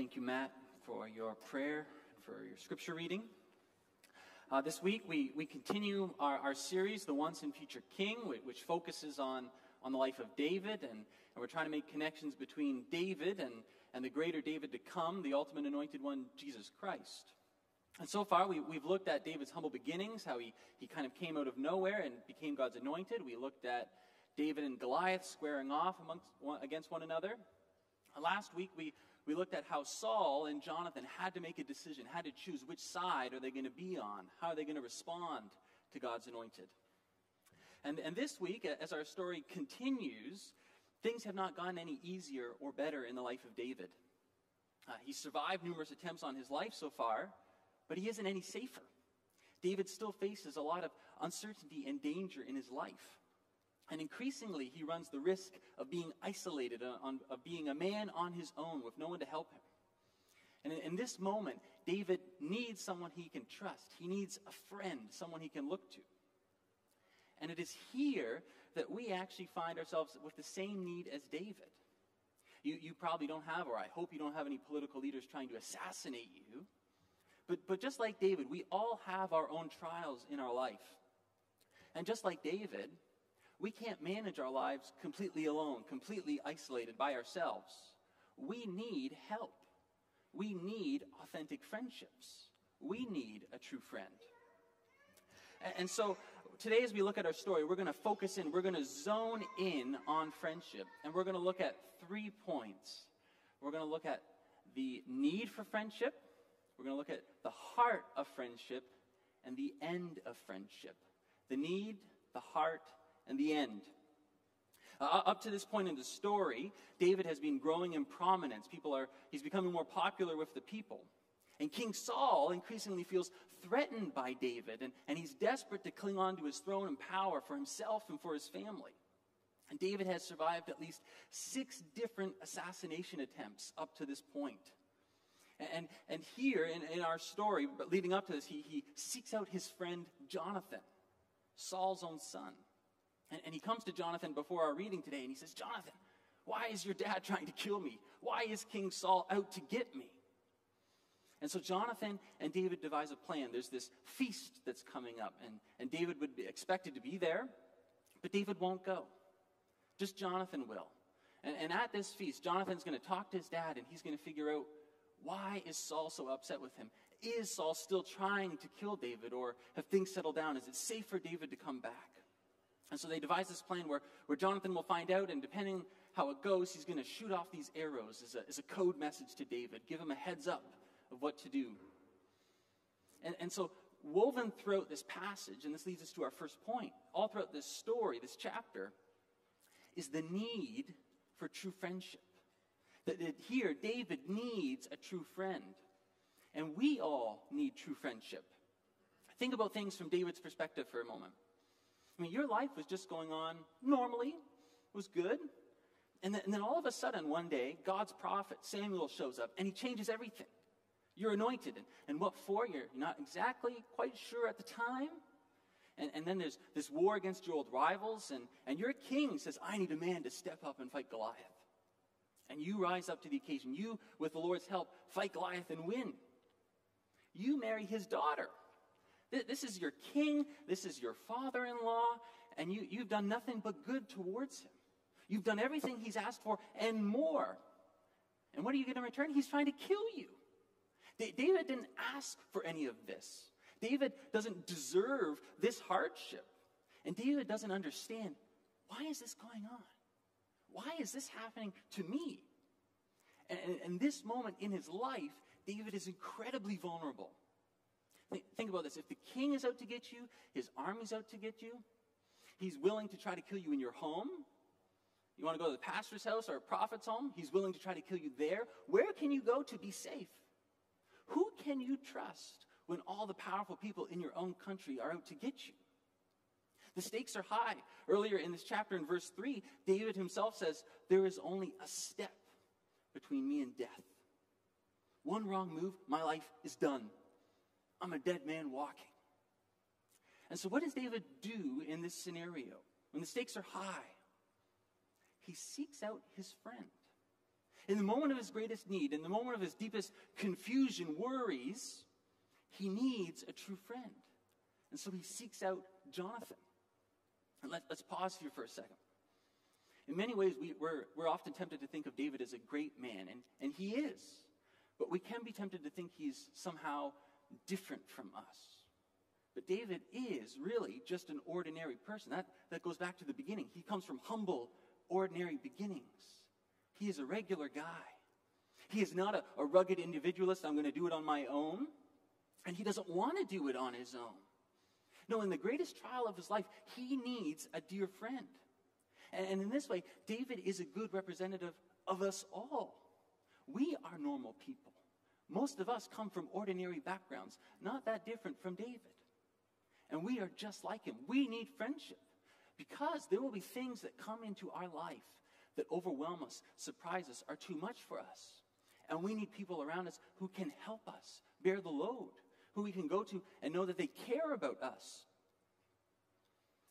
thank you, Matt, for your prayer, for your scripture reading. Uh, this week, we, we continue our, our series, The Once and Future King, which, which focuses on, on the life of David, and, and we're trying to make connections between David and, and the greater David to come, the ultimate anointed one, Jesus Christ. And so far, we, we've looked at David's humble beginnings, how he, he kind of came out of nowhere and became God's anointed. We looked at David and Goliath squaring off amongst against one another. Last week, we, we looked at how Saul and Jonathan had to make a decision, had to choose which side are they going to be on, how are they going to respond to God's anointed. And, and this week, as our story continues, things have not gotten any easier or better in the life of David. Uh, he survived numerous attempts on his life so far, but he isn't any safer. David still faces a lot of uncertainty and danger in his life. And increasingly, he runs the risk of being isolated, uh, on, of being a man on his own with no one to help him. And in, in this moment, David needs someone he can trust. He needs a friend, someone he can look to. And it is here that we actually find ourselves with the same need as David. You, you probably don't have, or I hope you don't have any political leaders trying to assassinate you. But, but just like David, we all have our own trials in our life. And just like David, we can't manage our lives completely alone, completely isolated by ourselves. We need help. We need authentic friendships. We need a true friend. And so today, as we look at our story, we're going to focus in, we're going to zone in on friendship. And we're going to look at three points. We're going to look at the need for friendship, we're going to look at the heart of friendship, and the end of friendship. The need, the heart, and the end. Uh, up to this point in the story, David has been growing in prominence. People are, he's becoming more popular with the people. And King Saul increasingly feels threatened by David, and, and he's desperate to cling on to his throne and power for himself and for his family. And David has survived at least six different assassination attempts up to this point. And, and here in, in our story, but leading up to this, he, he seeks out his friend Jonathan, Saul's own son. And, and he comes to Jonathan before our reading today and he says, Jonathan, why is your dad trying to kill me? Why is King Saul out to get me? And so Jonathan and David devise a plan. There's this feast that's coming up, and, and David would be expected to be there, but David won't go. Just Jonathan will. And, and at this feast, Jonathan's going to talk to his dad, and he's going to figure out why is Saul so upset with him? Is Saul still trying to kill David, or have things settled down? Is it safe for David to come back? And so they devise this plan where, where Jonathan will find out, and depending how it goes, he's going to shoot off these arrows as a, as a code message to David, give him a heads up of what to do. And, and so, woven throughout this passage, and this leads us to our first point, all throughout this story, this chapter, is the need for true friendship. That, that here, David needs a true friend. And we all need true friendship. Think about things from David's perspective for a moment. I mean, your life was just going on normally, it was good. And then, and then all of a sudden, one day, God's prophet Samuel shows up and he changes everything. You're anointed. And, and what for? You're not exactly quite sure at the time. And, and then there's this war against your old rivals, and, and your king says, I need a man to step up and fight Goliath. And you rise up to the occasion. You, with the Lord's help, fight Goliath and win. You marry his daughter. This is your king, this is your father in law, and you, you've done nothing but good towards him. You've done everything he's asked for and more. And what are you going to return? He's trying to kill you. David didn't ask for any of this. David doesn't deserve this hardship. And David doesn't understand why is this going on? Why is this happening to me? And, and, this moment in his life, David is incredibly vulnerable. Think about this. If the king is out to get you, his army's out to get you, he's willing to try to kill you in your home. You want to go to the pastor's house or a prophet's home? He's willing to try to kill you there. Where can you go to be safe? Who can you trust when all the powerful people in your own country are out to get you? The stakes are high. Earlier in this chapter, in verse 3, David himself says, There is only a step between me and death. One wrong move, my life is done. I'm a dead man walking. And so, what does David do in this scenario when the stakes are high? He seeks out his friend. In the moment of his greatest need, in the moment of his deepest confusion, worries, he needs a true friend. And so he seeks out Jonathan. And let, us pause here for a second. In many ways, we, we're, we're often tempted to think of David as a great man, and, and he is. But we can be tempted to think he's somehow different from us. But David is really just an ordinary person. That, that goes back to the beginning. He comes from humble, ordinary beginnings. He is a regular guy. He is not a, a rugged individualist, I'm going to do it on my own. And he doesn't want to do it on his own. No, in the greatest trial of his life, he needs a dear friend. And, and in this way, David is a good representative of us all. We are normal people. Most of us come from ordinary backgrounds, not that different from David. And we are just like him. We need friendship because there will be things that come into our life that overwhelm us, surprise us, are too much for us. And we need people around us who can help us bear the load, who we can go to and know that they care about us.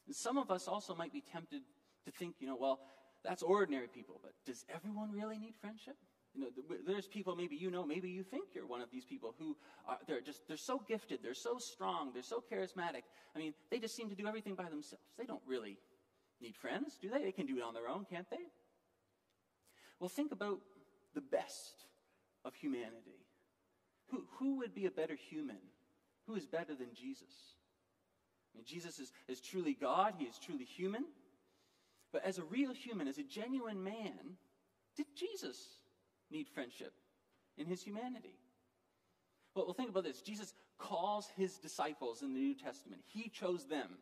And some of us also might be tempted to think, you know, well, that's ordinary people, but does everyone really need friendship? You know, there's people maybe you know, maybe you think you're one of these people who are they're just they're so gifted, they're so strong, they're so charismatic. I mean, they just seem to do everything by themselves. They don't really need friends, do they? They can do it on their own, can't they? Well, think about the best of humanity. Who, who would be a better human? Who is better than Jesus? I mean, Jesus is, is truly God, he is truly human. But as a real human, as a genuine man, did Jesus need friendship in his humanity? Well, well, think about this. Jesus calls his disciples in the New Testament. He chose them.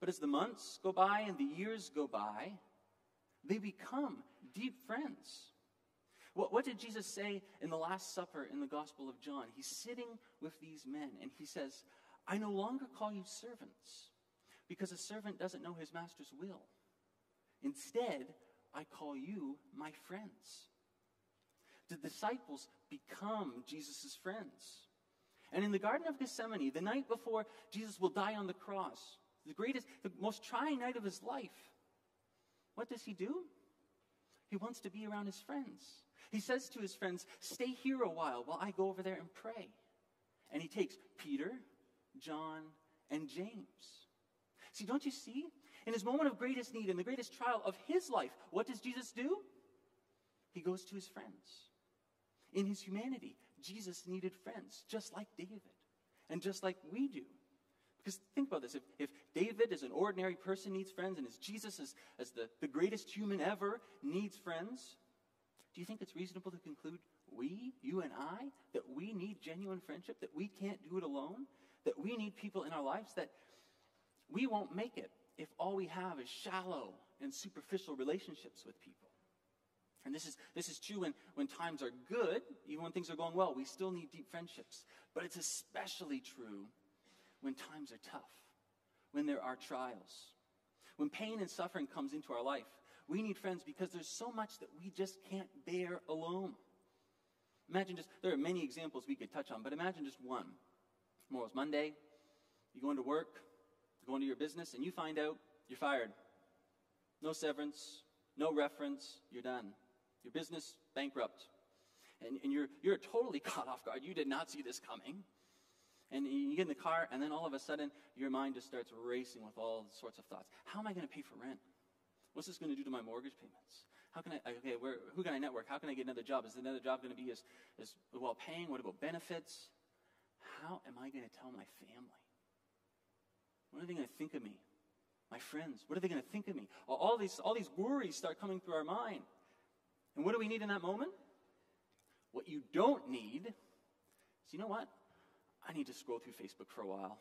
But as the months go by and the years go by, they become deep friends. What, what did Jesus say in the Last Supper in the Gospel of John? He's sitting with these men and he says, I no longer call you servants because a servant doesn't know his master's will. Instead, I call you my friends. The disciples become Jesus' friends. And in the Garden of Gethsemane, the night before Jesus will die on the cross, the greatest, the most trying night of his life, what does he do? He wants to be around his friends. He says to his friends, Stay here a while while I go over there and pray. And he takes Peter, John, and James. See, don't you see? In his moment of greatest need, in the greatest trial of his life, what does Jesus do? He goes to his friends. In his humanity, Jesus needed friends, just like David, and just like we do. Because think about this if, if David, as an ordinary person, needs friends, and as Jesus, as, as the, the greatest human ever, needs friends, do you think it's reasonable to conclude we, you and I, that we need genuine friendship, that we can't do it alone, that we need people in our lives, that we won't make it if all we have is shallow and superficial relationships with people? And this is, this is true when, when times are good, even when things are going well, we still need deep friendships. But it's especially true when times are tough, when there are trials, when pain and suffering comes into our life. We need friends because there's so much that we just can't bear alone. Imagine just, there are many examples we could touch on, but imagine just one. Tomorrow's Monday, you go into work, you go into your business, and you find out you're fired. No severance, no reference, you're done. Your business, bankrupt. And, and you're, you're totally caught off guard. You did not see this coming. And you get in the car, and then all of a sudden, your mind just starts racing with all sorts of thoughts. How am I going to pay for rent? What's this going to do to my mortgage payments? How can I, okay, where, who can I network? How can I get another job? Is another job going to be as, as well paying? What about benefits? How am I going to tell my family? What are they going to think of me? My friends, what are they going to think of me? All these, all these worries start coming through our mind. And what do we need in that moment? What you don't need is, you know what? I need to scroll through Facebook for a while.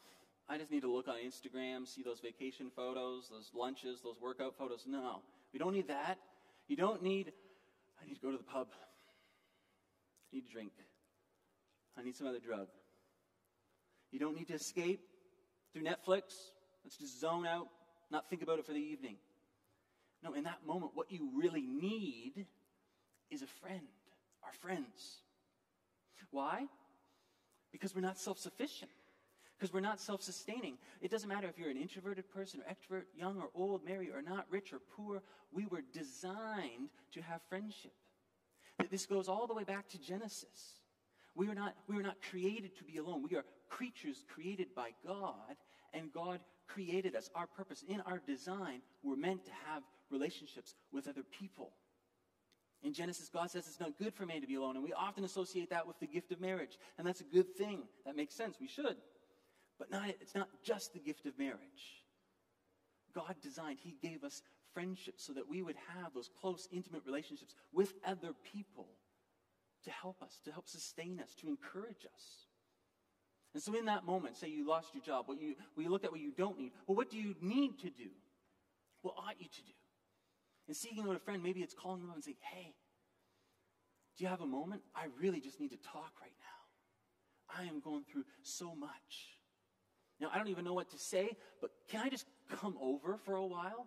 I just need to look on Instagram, see those vacation photos, those lunches, those workout photos. No, we don't need that. You don't need, I need to go to the pub. I need to drink. I need some other drug. You don't need to escape through Netflix. Let's just zone out, not think about it for the evening. No, in that moment, what you really need is a friend, our friends. Why? Because we're not self sufficient, because we're not self sustaining. It doesn't matter if you're an introverted person or extrovert, young or old, married or not, rich or poor. We were designed to have friendship. This goes all the way back to Genesis. We are not, we are not created to be alone. We are creatures created by God, and God created us. Our purpose in our design, we're meant to have relationships with other people. In Genesis, God says it's not good for man to be alone, and we often associate that with the gift of marriage, and that's a good thing. That makes sense. We should. But not, it's not just the gift of marriage. God designed, He gave us friendship so that we would have those close, intimate relationships with other people to help us, to help sustain us, to encourage us. And so, in that moment, say you lost your job, what you, you look at what you don't need. Well, what do you need to do? What ought you to do? And seeking out a friend, maybe it's calling them up and saying, hey, do you have a moment? I really just need to talk right now. I am going through so much. Now, I don't even know what to say, but can I just come over for a while?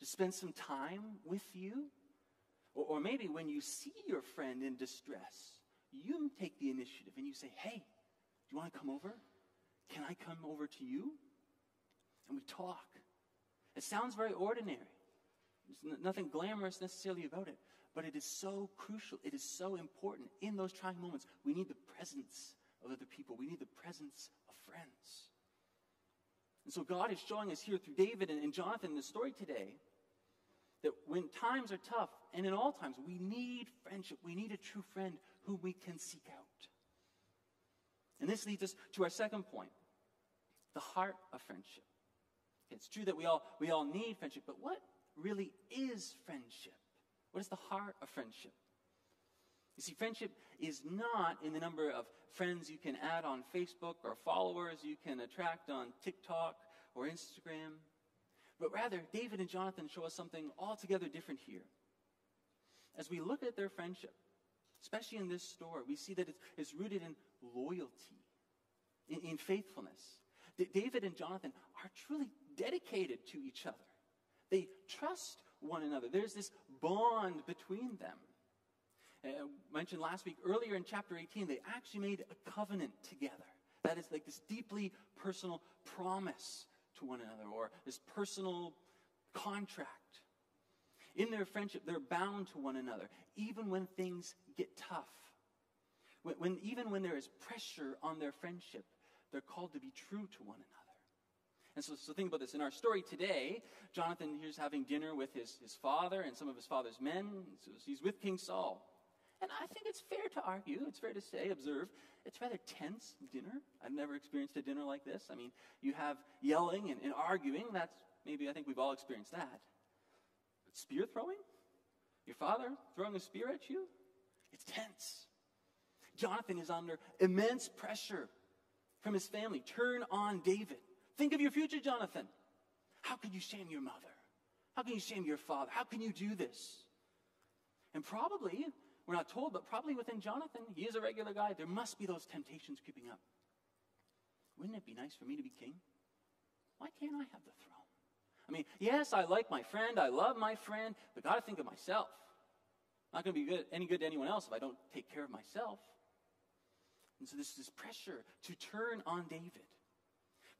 To spend some time with you? Or, or maybe when you see your friend in distress, you take the initiative and you say, hey, do you want to come over? Can I come over to you? And we talk. It sounds very ordinary. There's nothing glamorous necessarily about it, but it is so crucial. It is so important. In those trying moments, we need the presence of other people, we need the presence of friends. And so God is showing us here through David and, and Jonathan in the story today that when times are tough, and in all times, we need friendship. We need a true friend whom we can seek out. And this leads us to our second point the heart of friendship. It's true that we all, we all need friendship, but what really is friendship? What is the heart of friendship? You see, friendship is not in the number of friends you can add on Facebook or followers you can attract on TikTok or Instagram, but rather, David and Jonathan show us something altogether different here. As we look at their friendship, especially in this story, we see that it's, rooted in loyalty, in faithfulness. David and Jonathan are truly dedicated to each other. They trust one another. There's this bond between them. Uh, mentioned last week, earlier in chapter 18, they actually made a covenant together. That is like this deeply personal promise to one another or this personal contract. In their friendship, they're bound to one another, even when things get tough. When, when, even when there is pressure on their friendship, they're called to be true to one another. And so, so think about this. In our story today, Jonathan here's having dinner with his, his father and some of his father's men. So he's with King Saul. And I think it's fair to argue, it's fair to say, observe, it's rather tense dinner. I've never experienced a dinner like this. I mean, you have yelling and, and arguing. That's maybe, I think we've all experienced that. But spear throwing? Your father throwing a spear at you? It's tense. Jonathan is under immense pressure from his family. Turn on David. Think of your future, Jonathan. How can you shame your mother? How can you shame your father? How can you do this? And probably we're not told, but probably within Jonathan, he is a regular guy. There must be those temptations creeping up. Wouldn't it be nice for me to be king? Why can't I have the throne? I mean, yes, I like my friend, I love my friend, but got to think of myself. I'm not to be good, any good to anyone else if I don't take care of myself. And so there's this pressure to turn on David.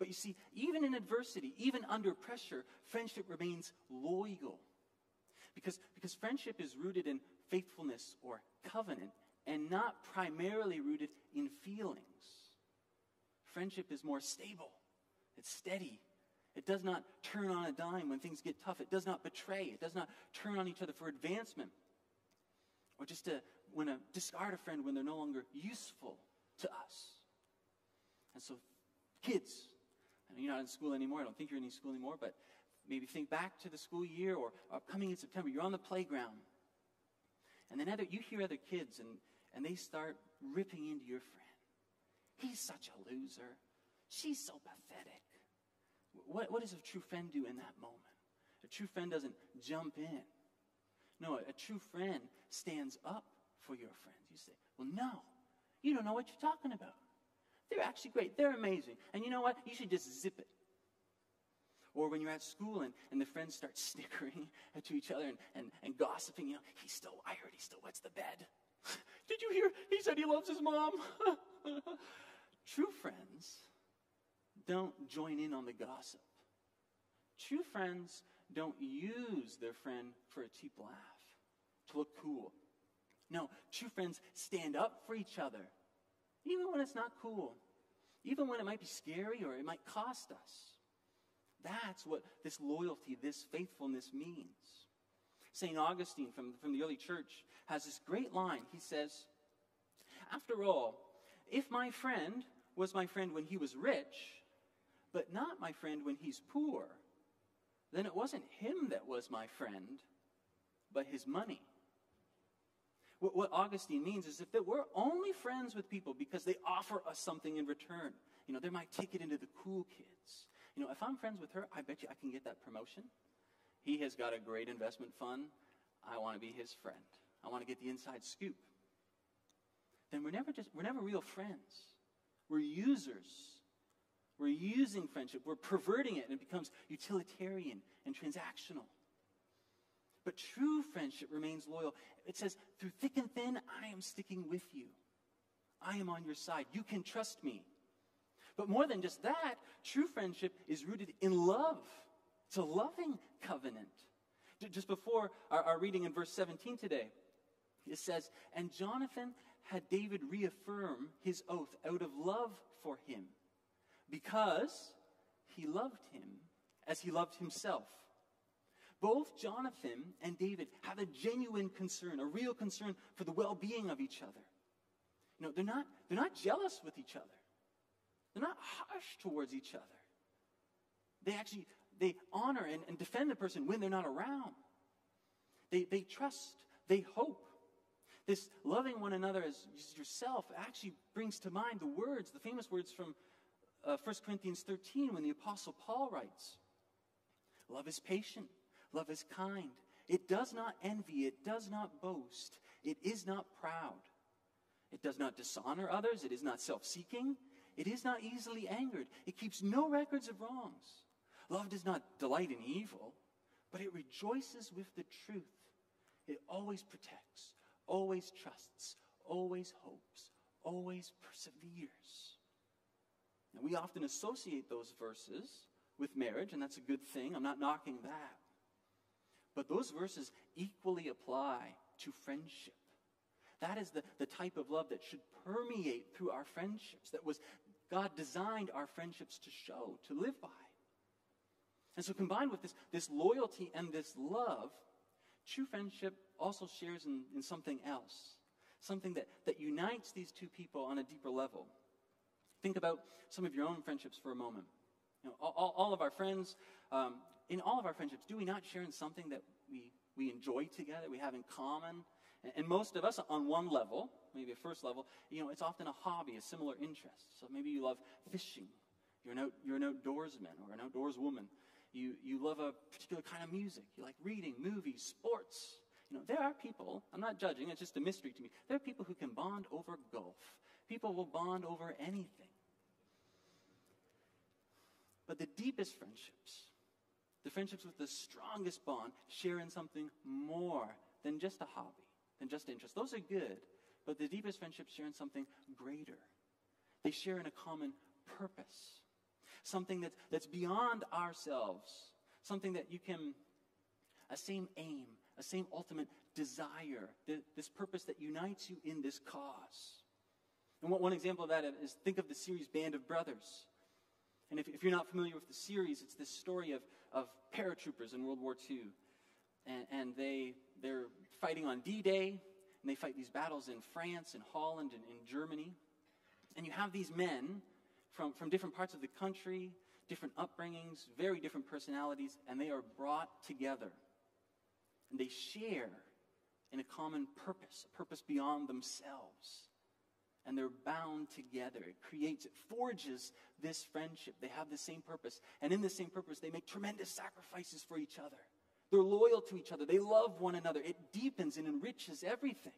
But you see, even in adversity, even under pressure, friendship remains loyal. Because, because friendship is rooted in faithfulness or covenant and not primarily rooted in feelings. Friendship is more stable, it's steady. It does not turn on a dime when things get tough. It does not betray. It does not turn on each other for advancement or just to when to discard a friend when they're no longer useful to us. And so, kids, you're not in school anymore. I don't think you're in school anymore, but maybe think back to the school year or upcoming in September. You're on the playground and then other, you hear other kids and, and they start ripping into your friend. He's such a loser. She's so pathetic. What, what does a true friend do in that moment? A true friend doesn't jump in. No, a, a true friend stands up for your friends. You say, Well, no, you don't know what you're talking about. They're actually great. They're amazing. And you know what? You should just zip it. Or when you're at school and, and the friends start snickering to each other and, and, and gossiping, you know, he's still, I heard he still wets the bed. Did you hear? He said he loves his mom. True friends don't join in on the gossip. True friends don't use their friend for a cheap laugh, to look cool, No, true friends stand up for each other, even when it's not cool, even when it might be scary or it might cost us. That's what this loyalty, this faithfulness means. St. Augustine from, from the early church has this great line. He says, After all, if my friend was my friend when he was rich, but not my friend when he's poor, then it wasn't him that was my friend, but his money. What, what Augustine means is if that we're only friends with people because they offer us something in return, you know, they're my ticket into the cool kids. You know, if I'm friends with her, I bet you I can get that promotion. He has got a great investment fund. I want to be his friend. I want to get the inside scoop. Then we're never just we're never real friends. We're users. We're using friendship. We're perverting it and it becomes utilitarian and transactional. But true friendship remains loyal. It says, through thick and thin, I am sticking with you. I am on your side. You can trust me. But more than just that, true friendship is rooted in love. It's a loving covenant. Just before our, our reading in verse 17 today, it says, And Jonathan had David reaffirm his oath out of love for him, because he loved him as he loved himself. Both Jonathan and David have a genuine concern, a real concern for the well being of each other. You know, they're not, they're not jealous with each other. They're not harsh towards each other. They actually they honor and, and defend the person when they're not around. They, they trust, they hope. This loving one another as yourself actually brings to mind the words, the famous words from uh, 1 Corinthians 13 when the Apostle Paul writes Love is patient, love is kind. It does not envy, it does not boast, it is not proud. It does not dishonor others, it is not self seeking, it is not easily angered. It keeps no records of wrongs. Love does not delight in evil, but it rejoices with the truth. It always protects, always trusts, always hopes, always perseveres. Now, we often associate those verses with marriage, and that's a good thing. I'm not knocking that. But those verses equally apply to friendship. That is the, the type of love that should permeate through our friendships, that was God designed our friendships to show, to live by. And so, combined with this, this loyalty and this love, true friendship also shares in, in something else, something that, that unites these two people on a deeper level. Think about some of your own friendships for a moment. You know, all, all of our friends, um, in all of our friendships, do we not share in something that we, we enjoy together, we have in common? And most of us, on one level, maybe a first level, you know, it's often a hobby, a similar interest. So maybe you love fishing. You're an, out, you're an outdoorsman or an outdoorswoman. You, you love a particular kind of music. You like reading, movies, sports. You know, there are people, I'm not judging, it's just a mystery to me. There are people who can bond over golf. People will bond over anything. But the deepest friendships, the friendships with the strongest bond, share in something more than just a hobby than just interest. Those are good, but the deepest friendships share in something greater. They share in a common purpose, something that's, that's beyond ourselves, something that you can, a same aim, a same ultimate desire, this purpose that unites you in this cause. And what, one example of that is think of the series Band of Brothers. And if, if, you're not familiar with the series, it's this story of, of paratroopers in World War II. And, and they, they're fighting on D Day, and they fight these battles in France and Holland and in Germany. And you have these men from, from different parts of the country, different upbringings, very different personalities, and they are brought together. And they share in a common purpose, a purpose beyond themselves. And they're bound together. It creates, it forges this friendship. They have the same purpose. And in the same purpose, they make tremendous sacrifices for each other. They're loyal to each other. They love one another. It deepens and enriches everything.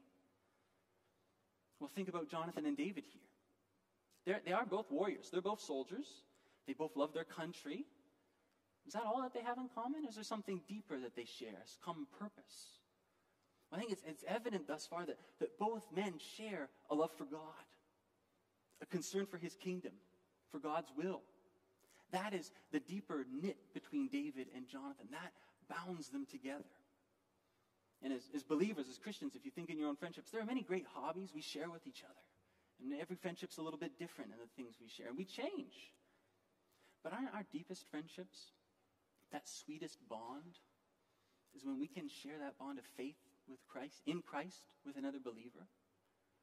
Well, think about Jonathan and David here. They're, they are both warriors, they're both soldiers. They both love their country. Is that all that they have in common? Is there something deeper that they share, a common purpose? I think it's, it's evident thus far that, that both men share a love for God, a concern for his kingdom, for God's will. That is the deeper knit between David and Jonathan. That bounds them together. And as, as believers, as Christians, if you think in your own friendships, there are many great hobbies we share with each other. And every friendship's a little bit different in the things we share. And we change. But aren't our deepest friendships, that sweetest bond, is when we can share that bond of faith with Christ, in Christ, with another believer,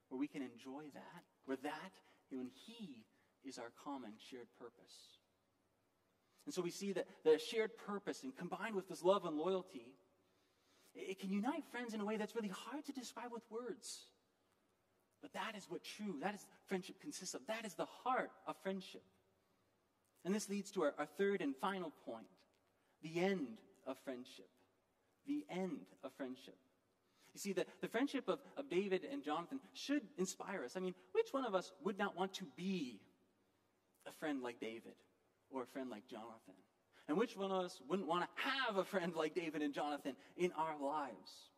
where we can enjoy that, where that, when He is our common shared purpose. And so we see that the shared purpose, and combined with this love and loyalty, it can unite friends in a way that's really hard to describe with words. But that is what true, that is friendship consists of. That is the heart of friendship. And this leads to our, our third and final point the end of friendship. The end of friendship. You see, the, the friendship of, of David and Jonathan should inspire us. I mean, which one of us would not want to be a friend like David or a friend like Jonathan? And which one of us wouldn't want to have a friend like David and Jonathan in our lives?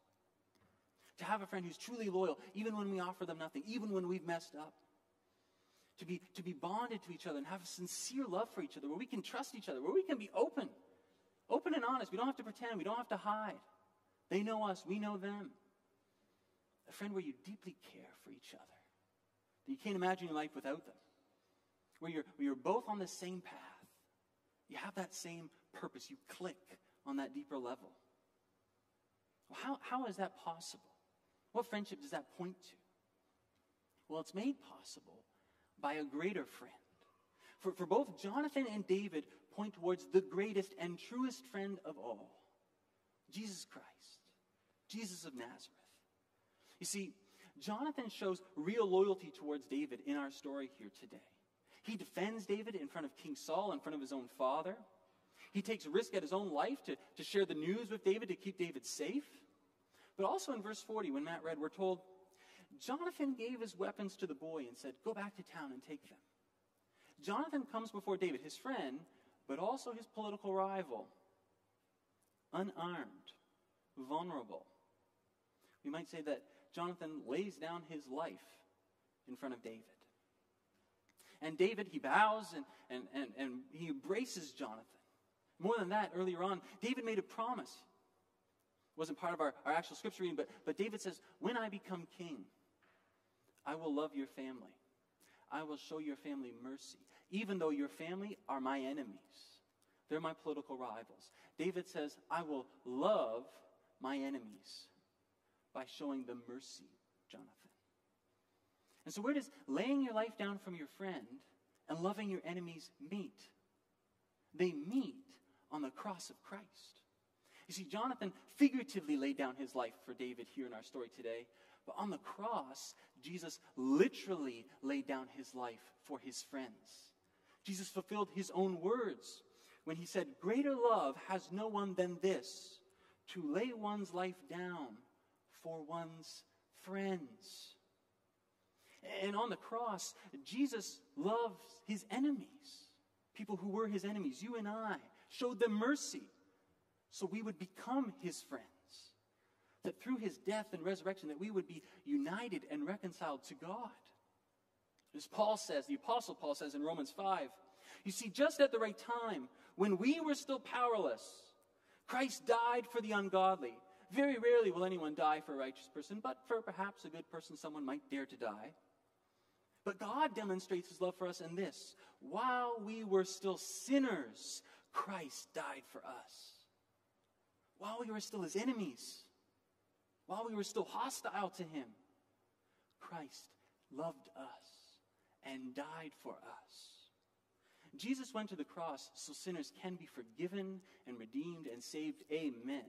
To have a friend who's truly loyal, even when we offer them nothing, even when we've messed up. To be, to be bonded to each other and have a sincere love for each other, where we can trust each other, where we can be open. Open and honest. We don't have to pretend, we don't have to hide. They know us, we know them. A friend where you deeply care for each other, that you can't imagine your life without them, where you're, where you're both on the same path. You have that same purpose. You click on that deeper level. Well, how, how is that possible? What friendship does that point to? Well, it's made possible by a greater friend. For, for both Jonathan and David point towards the greatest and truest friend of all Jesus Christ, Jesus of Nazareth. You see, Jonathan shows real loyalty towards David in our story here today. He defends David in front of King Saul, in front of his own father. He takes risk at his own life to, to share the news with David to keep David safe. But also in verse 40, when Matt read, we're told Jonathan gave his weapons to the boy and said, Go back to town and take them. Jonathan comes before David, his friend, but also his political rival, unarmed, vulnerable. We might say that Jonathan lays down his life in front of David. And David, he bows and, and, and, and he embraces Jonathan. More than that, earlier on, David made a promise. It wasn't part of our, our actual scripture reading, but, but David says, When I become king, I will love your family. I will show your family mercy, even though your family are my enemies. They're my political rivals. David says, I will love my enemies by showing the mercy, Jonathan. And so, where does laying your life down from your friend and loving your enemies meet? They meet on the cross of Christ. You see, Jonathan figuratively laid down his life for David here in our story today, but on the cross, Jesus literally laid down his life for his friends. Jesus fulfilled his own words when he said, Greater love has no one than this, to lay one's life down for one's friends. And on the cross, Jesus loves his enemies, people who were his enemies, you and I, showed them mercy so we would become his friends. That through his death and resurrection, that we would be united and reconciled to God. As Paul says, the Apostle Paul says in Romans 5, you see, just at the right time, when we were still powerless, Christ died for the ungodly. Very rarely will anyone die for a righteous person, but for perhaps a good person, someone might dare to die. But God demonstrates his love for us in this while we were still sinners, Christ died for us. While we were still his enemies, while we were still hostile to him, Christ loved us and died for us. Jesus went to the cross so sinners can be forgiven and redeemed and saved. Amen.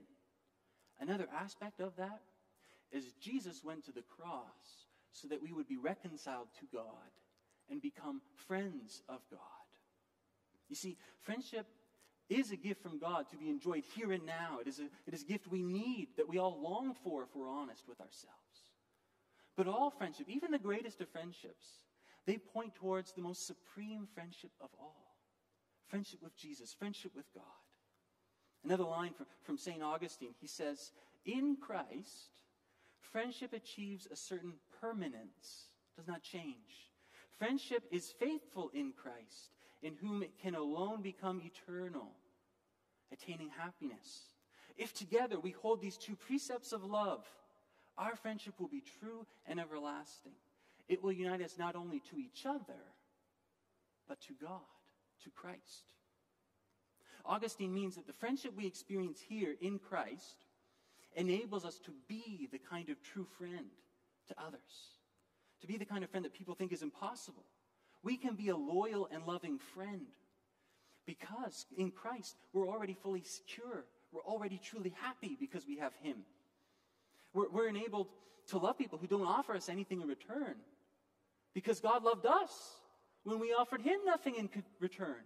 Another aspect of that is Jesus went to the cross so that we would be reconciled to God and become friends of God. You see, friendship is a gift from God to be enjoyed here and now. It is, a, it is a gift we need, that we all long for if we're honest with ourselves. But all friendship, even the greatest of friendships, they point towards the most supreme friendship of all friendship with Jesus, friendship with God. Another line from, from St. Augustine he says, In Christ, friendship achieves a certain permanence, does not change. Friendship is faithful in Christ, in whom it can alone become eternal, attaining happiness. If together we hold these two precepts of love, our friendship will be true and everlasting. It will unite us not only to each other, but to God, to Christ. Augustine means that the friendship we experience here in Christ enables us to be the kind of true friend to others, to be the kind of friend that people think is impossible. We can be a loyal and loving friend because in Christ we're already fully secure. We're already truly happy because we have Him. We're, we're enabled to love people who don't offer us anything in return because God loved us when we offered Him nothing in return.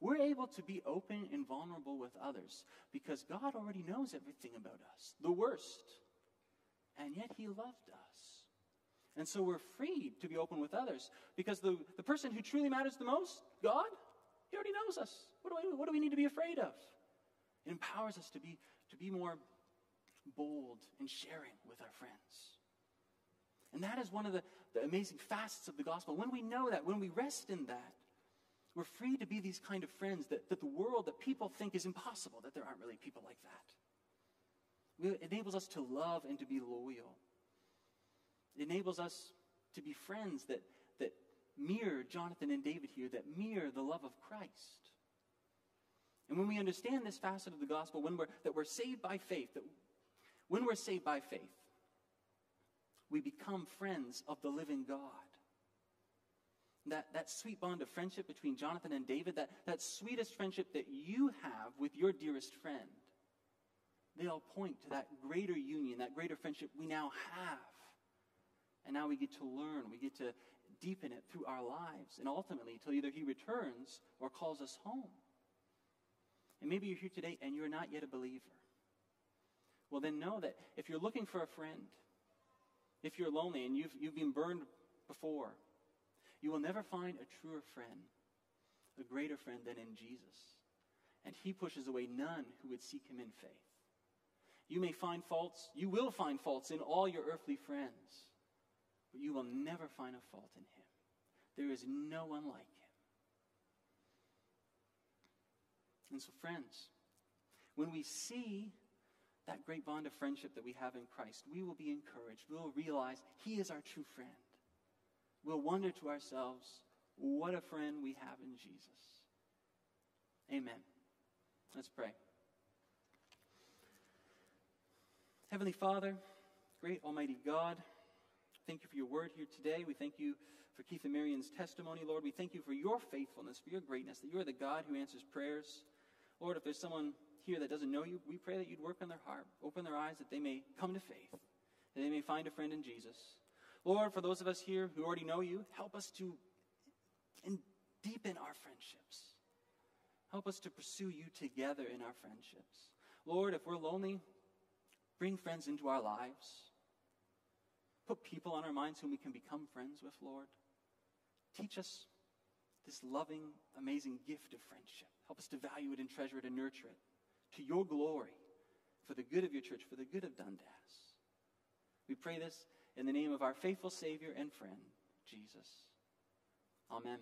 We're able to be open and vulnerable with others because God already knows everything about us, the worst. And yet He loved us. And so we're free to be open with others because the, the person who truly matters the most, God, He already knows us. What do, I, what do we need to be afraid of? It empowers us to be, to be more bold in sharing with our friends. And that is one of the, the amazing facets of the gospel. When we know that, when we rest in that, we're free to be these kind of friends that, that the world, that people think is impossible, that there aren't really people like that. It enables us to love and to be loyal. It enables us to be friends that, that mirror Jonathan and David here, that mirror the love of Christ. And when we understand this facet of the gospel, when we're, that we're saved by faith, that when we're saved by faith, we become friends of the living God. That, that sweet bond of friendship between Jonathan and David, that, that sweetest friendship that you have with your dearest friend, they all point to that greater union, that greater friendship we now have. And now we get to learn, we get to deepen it through our lives, and ultimately till either He returns or calls us home. And maybe you're here today and you're not yet a believer. Well, then know that if you're looking for a friend, if you're lonely and you've, you've been burned before, you will never find a truer friend, a greater friend than in Jesus. And he pushes away none who would seek him in faith. You may find faults, you will find faults in all your earthly friends, but you will never find a fault in him. There is no one like him. And so, friends, when we see that great bond of friendship that we have in Christ, we will be encouraged. We'll realize He is our true friend. We'll wonder to ourselves, what a friend we have in Jesus. Amen. Let's pray. Heavenly Father, great Almighty God, thank you for your word here today. We thank you for Keith and Marion's testimony, Lord. We thank you for your faithfulness, for your greatness, that you are the God who answers prayers. Lord, if there's someone here that doesn't know you, we pray that you'd work on their heart, open their eyes, that they may come to faith, that they may find a friend in Jesus. Lord, for those of us here who already know you, help us to deepen our friendships. Help us to pursue you together in our friendships. Lord, if we're lonely, bring friends into our lives. Put people on our minds whom we can become friends with, Lord. Teach us this loving, amazing gift of friendship. Help us to value it and treasure it and nurture it to your glory, for the good of your church, for the good of Dundas. We pray this in the name of our faithful Savior and friend, Jesus. Amen.